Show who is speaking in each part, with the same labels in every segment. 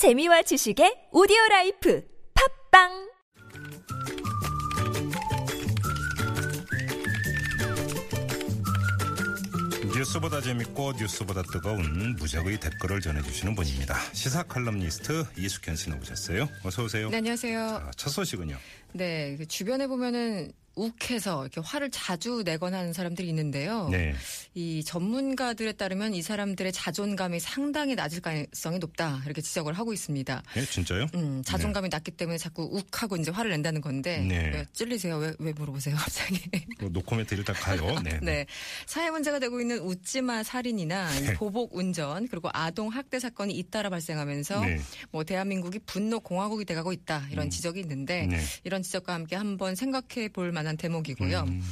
Speaker 1: 재미와 지식의 오디오 life 팟빵
Speaker 2: 뉴스보다 재밌고 뉴스보다 뜨거운 무적의 댓글을 전해주시는 분입니다. 시사 칼럼니스트 이숙현 씨 나오셨어요. 어서 오세요.
Speaker 3: 네, 안녕하세요.
Speaker 2: 아, 첫 소식은요.
Speaker 3: 네, 그 주변에 보면은 욱해서 이렇게 화를 자주 내거나 하는 사람들이 있는데요.
Speaker 2: 네.
Speaker 3: 이 전문가들에 따르면 이 사람들의 자존감이 상당히 낮을 가능성이 높다 이렇게 지적을 하고 있습니다.
Speaker 2: 네, 진짜요?
Speaker 3: 음, 자존감이 낮기 때문에 자꾸 욱하고 이제 화를 낸다는 건데
Speaker 2: 네.
Speaker 3: 왜 찔리세요? 왜, 왜 물어보세요, 갑자기?
Speaker 2: 뭐 노코멘트 일단 가요. 네.
Speaker 3: 네. 사회 문제가 되고 있는 웃지마 살인이나 이 보복 운전 그리고 아동 학대 사건이 잇따라 발생하면서
Speaker 2: 네.
Speaker 3: 뭐 대한민국이 분노 공화국이 돼가고 있다 이런 지적이 있는데
Speaker 2: 네.
Speaker 3: 이런 지적과 함께 한번 생각해 볼 만한 대목이고요.
Speaker 2: 음.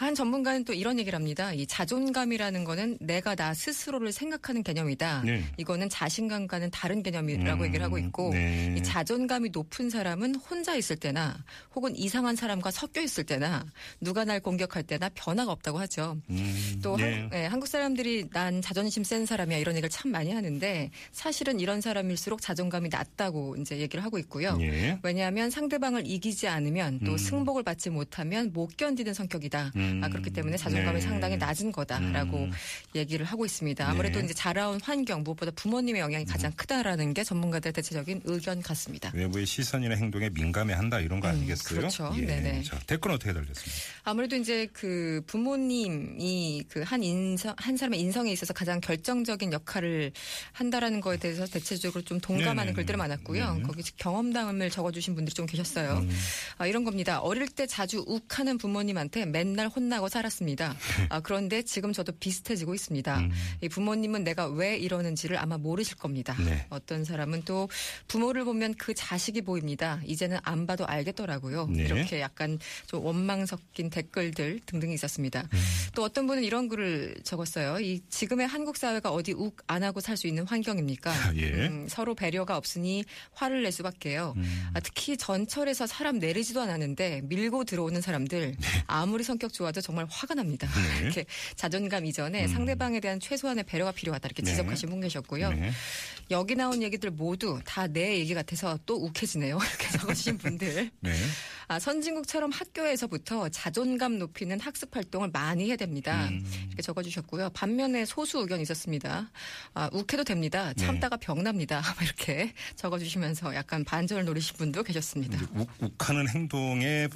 Speaker 3: 한 전문가는 또 이런 얘기를 합니다. 이 자존감이라는 거는 내가 나 스스로를 생각하는 개념이다.
Speaker 2: 네.
Speaker 3: 이거는 자신감과는 다른 개념이라고
Speaker 2: 음.
Speaker 3: 얘기를 하고 있고
Speaker 2: 네.
Speaker 3: 이 자존감이 높은 사람은 혼자 있을 때나 혹은 이상한 사람과 섞여 있을 때나 누가 날 공격할 때나 변화가 없다고 하죠.
Speaker 2: 음,
Speaker 3: 또
Speaker 2: 네.
Speaker 3: 한, 예, 한국 사람들이 난 자존심 센 사람이야 이런 얘기를 참 많이 하는데 사실은 이런 사람일수록 자존감이 낮다고 이제 얘기를 하고 있고요.
Speaker 2: 예.
Speaker 3: 왜냐하면 상대방을 이기지 않으면 또
Speaker 2: 음.
Speaker 3: 승복을 받지 못하면 못 견디는 성격이다.
Speaker 2: 음.
Speaker 3: 아, 그렇기 때문에 자존감이
Speaker 2: 네.
Speaker 3: 상당히 낮은 거다라고
Speaker 2: 음.
Speaker 3: 얘기를 하고 있습니다. 아무래도
Speaker 2: 네. 음.
Speaker 3: 이제 자라온 환경 무엇보다 부모님의 영향이 가장 크다라는 게 전문가들의 대체적인 의견 같습니다.
Speaker 2: 외부의 시선이나 행동에 민감해 한다 이런 거
Speaker 3: 음,
Speaker 2: 아니겠어요?
Speaker 3: 그렇죠.
Speaker 2: 예.
Speaker 3: 네네.
Speaker 2: 자, 댓글 어떻게 달렸습니까?
Speaker 3: 아무래도 이제 그 부모님이 그 한 인성 한 사람의 인성에 있어서 가장 결정적인 역할을 한다라는 거에 대해서 대체적으로 좀 동감하는
Speaker 2: 네네.
Speaker 3: 글들이 많았고요.
Speaker 2: 네네.
Speaker 3: 거기 경험담을 적어주신 분들이 좀 계셨어요.
Speaker 2: 음.
Speaker 3: 아, 이런 겁니다. 어릴 때 자주 욱하는 부모님한테 맨날 혼나고 살았습니다. 아, 그런데 지금 저도 비슷해지고 있습니다.
Speaker 2: 음.
Speaker 3: 이 부모님은 내가 왜 이러는지를 아마 모르실 겁니다.
Speaker 2: 네.
Speaker 3: 어떤 사람은 또 부모를 보면 그 자식이 보입니다. 이제는 안 봐도 알겠더라고요.
Speaker 2: 네.
Speaker 3: 이렇게 약간 좀 원망 섞인 댓글들 등등이 있었습니다.
Speaker 2: 음.
Speaker 3: 또 어떤 분은 이런 글을 적었어요. 이 지금의 한국 사회가 어디 욱 안 하고 살 수 있는 환경입니까?
Speaker 2: 예.
Speaker 3: 음, 서로 배려가 없으니 화를 낼 수밖에요.
Speaker 2: 음.
Speaker 3: 아, 특히 전철에서 사람 내리지도 않았는데 밀고 들어오는 사람들 아무리 성격 좋아도 정말 화가 납니다.
Speaker 2: 네.
Speaker 3: 이렇게 자존감 이전에
Speaker 2: 음.
Speaker 3: 상대방에 대한 최소한의 배려가 필요하다 이렇게
Speaker 2: 네.
Speaker 3: 지적하신 분 계셨고요.
Speaker 2: 네.
Speaker 3: 여기 나온 얘기들 모두 다 내 얘기 같아서 또 욱해지네요. 이렇게 적으신 분들.
Speaker 2: 네.
Speaker 3: 아, 선진국처럼 학교에서부터 자존감 높이는 학습 활동을 많이 해야 됩니다.
Speaker 2: 음.
Speaker 3: 이렇게 적어주셨고요. 반면에 소수 의견이 있었습니다. 아, 욱해도 됩니다.
Speaker 2: 네.
Speaker 3: 참다가 병납니다. 이렇게 적어주시면서 약간 반전을 노리신 분도 계셨습니다.
Speaker 2: 욱, 욱하는 행동의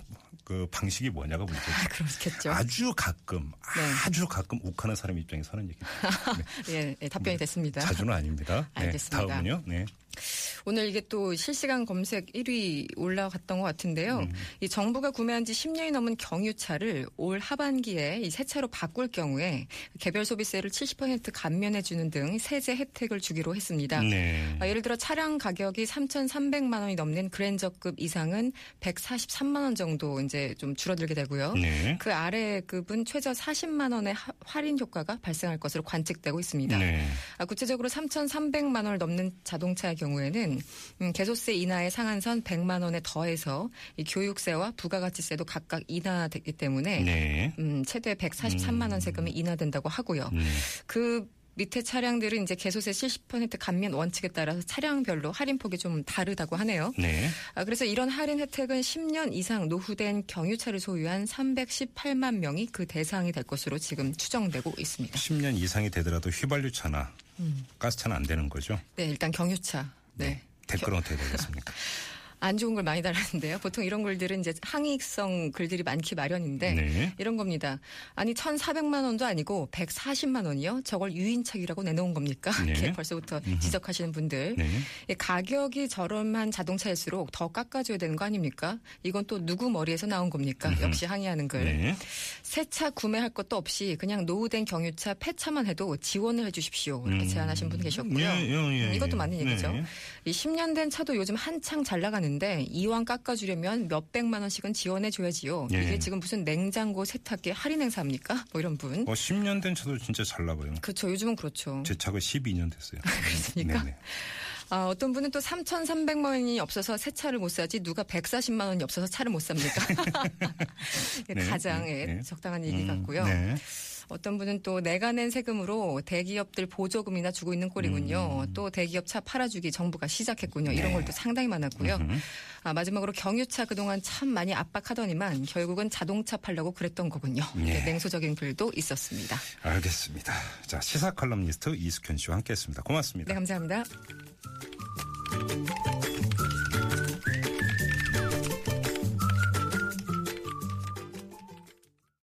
Speaker 2: 그 방식이 뭐냐가 문제죠.
Speaker 3: 아, 그렇겠죠.
Speaker 2: 아주 가끔,
Speaker 3: 네.
Speaker 2: 아주 가끔 욱하는 사람 입장에서 하는 얘기입니다. 네.
Speaker 3: 예, 예, 답변이 됐습니다.
Speaker 2: 자주는 아닙니다. 네,
Speaker 3: 알겠습니다.
Speaker 2: 다음은요. 네.
Speaker 3: 오늘 이게 또 실시간 검색 1위 올라갔던 것 같은데요.
Speaker 2: 음.
Speaker 3: 이 정부가 구매한 지 10년이 넘은 경유차를 올 하반기에 이 새 차로 바꿀 경우에 개별 소비세를 70% 감면해 주는 등 세제 혜택을 주기로 했습니다.
Speaker 2: 네.
Speaker 3: 아, 예를 들어 차량 가격이 3,300만 원이 넘는 그랜저급 이상은 143만 원 정도 이제 좀 줄어들게 되고요.
Speaker 2: 네.
Speaker 3: 그 아래 급은 최저 40만 원의 하- 할인 효과가 발생할 것으로 관측되고 있습니다.
Speaker 2: 네.
Speaker 3: 아, 구체적으로 3,300만 원을 넘는 자동차의 경우에는 음, 개소세 인하의 상한선 100만 원에 더해서 이 교육세와 부가가치세도 각각 인하되기 때문에
Speaker 2: 네.
Speaker 3: 음, 최대 143만 원 세금이 인하된다고 하고요.
Speaker 2: 네.
Speaker 3: 그 밑에 차량들은 이제 개소세 70% 감면 원칙에 따라서 차량별로 할인폭이 좀 다르다고 하네요.
Speaker 2: 네.
Speaker 3: 아, 그래서 이런 할인 혜택은 10년 이상 노후된 경유차를 소유한 318만 명이 그 대상이 될 것으로 지금 추정되고 있습니다.
Speaker 2: 10년 이상이 되더라도 휘발유차나
Speaker 3: 음.
Speaker 2: 가스차는 안 되는 거죠.
Speaker 3: 네, 일단 경유차. 네.
Speaker 2: 댓글은 어떻게 되겠습니까?
Speaker 3: 안 좋은 걸 많이 달았는데요. 보통 이런 글들은 이제 항의성 글들이 많기 마련인데
Speaker 2: 네.
Speaker 3: 이런 겁니다. 아니 1,400만 원도 아니고 140만 원이요? 저걸 유인책이라고 내놓은 겁니까?
Speaker 2: 네.
Speaker 3: 이렇게 벌써부터 지적하시는 분들.
Speaker 2: 네.
Speaker 3: 이 가격이 저렴한 자동차일수록 더 깎아줘야 되는 거 아닙니까? 이건 또 누구 머리에서 나온 겁니까? 역시 항의하는 글.
Speaker 2: 네.
Speaker 3: 새차 구매할 것도 없이 그냥 노후된 경유차 폐차만 해도 지원을 해주십시오. 이렇게
Speaker 2: 음.
Speaker 3: 제안하신 분 계셨고요.
Speaker 2: 예, 예, 예,
Speaker 3: 음, 이것도
Speaker 2: 예.
Speaker 3: 맞는 얘기죠.
Speaker 2: 네.
Speaker 3: 이 10년 된 차도 요즘 한창 잘 나가는 데 이왕 깎아주려면 몇 백만 원씩은 지원해줘야지요.
Speaker 2: 예.
Speaker 3: 이게 지금 무슨 냉장고 세탁기 할인 행사입니까? 뭐 이런 분.
Speaker 2: 어, 10년 된 차도 진짜 잘 나가요.
Speaker 3: 그렇죠. 요즘은 그렇죠.
Speaker 2: 제 차가 12년 됐어요.
Speaker 3: 그렇습니까?
Speaker 2: 네네.
Speaker 3: 아, 어떤 분은 또 3,300만 원이 없어서 새 차를 못 사지 누가 140만 원이 없어서 차를 못 삽니까?
Speaker 2: 네,
Speaker 3: 가장
Speaker 2: 네,
Speaker 3: 예,
Speaker 2: 네.
Speaker 3: 적당한 얘기
Speaker 2: 음,
Speaker 3: 같고요.
Speaker 2: 네.
Speaker 3: 어떤 분은 또 내가 낸 세금으로 대기업들 보조금이나 주고 있는 꼴이군요. 또 대기업 차 팔아주기 정부가 시작했군요. 이런
Speaker 2: 음. 네.
Speaker 3: 걸또 상당히 많았고요. 아, 마지막으로 경유차 그동안 참 많이 압박하더니만 결국은 자동차 팔려고 그랬던 거군요.
Speaker 2: 네.
Speaker 3: 냉소적인 글도 있었습니다.
Speaker 2: 알겠습니다. 자, 시사 칼럼니스트 이숙현 씨와 함께했습니다. 고맙습니다.
Speaker 3: 네, 감사합니다.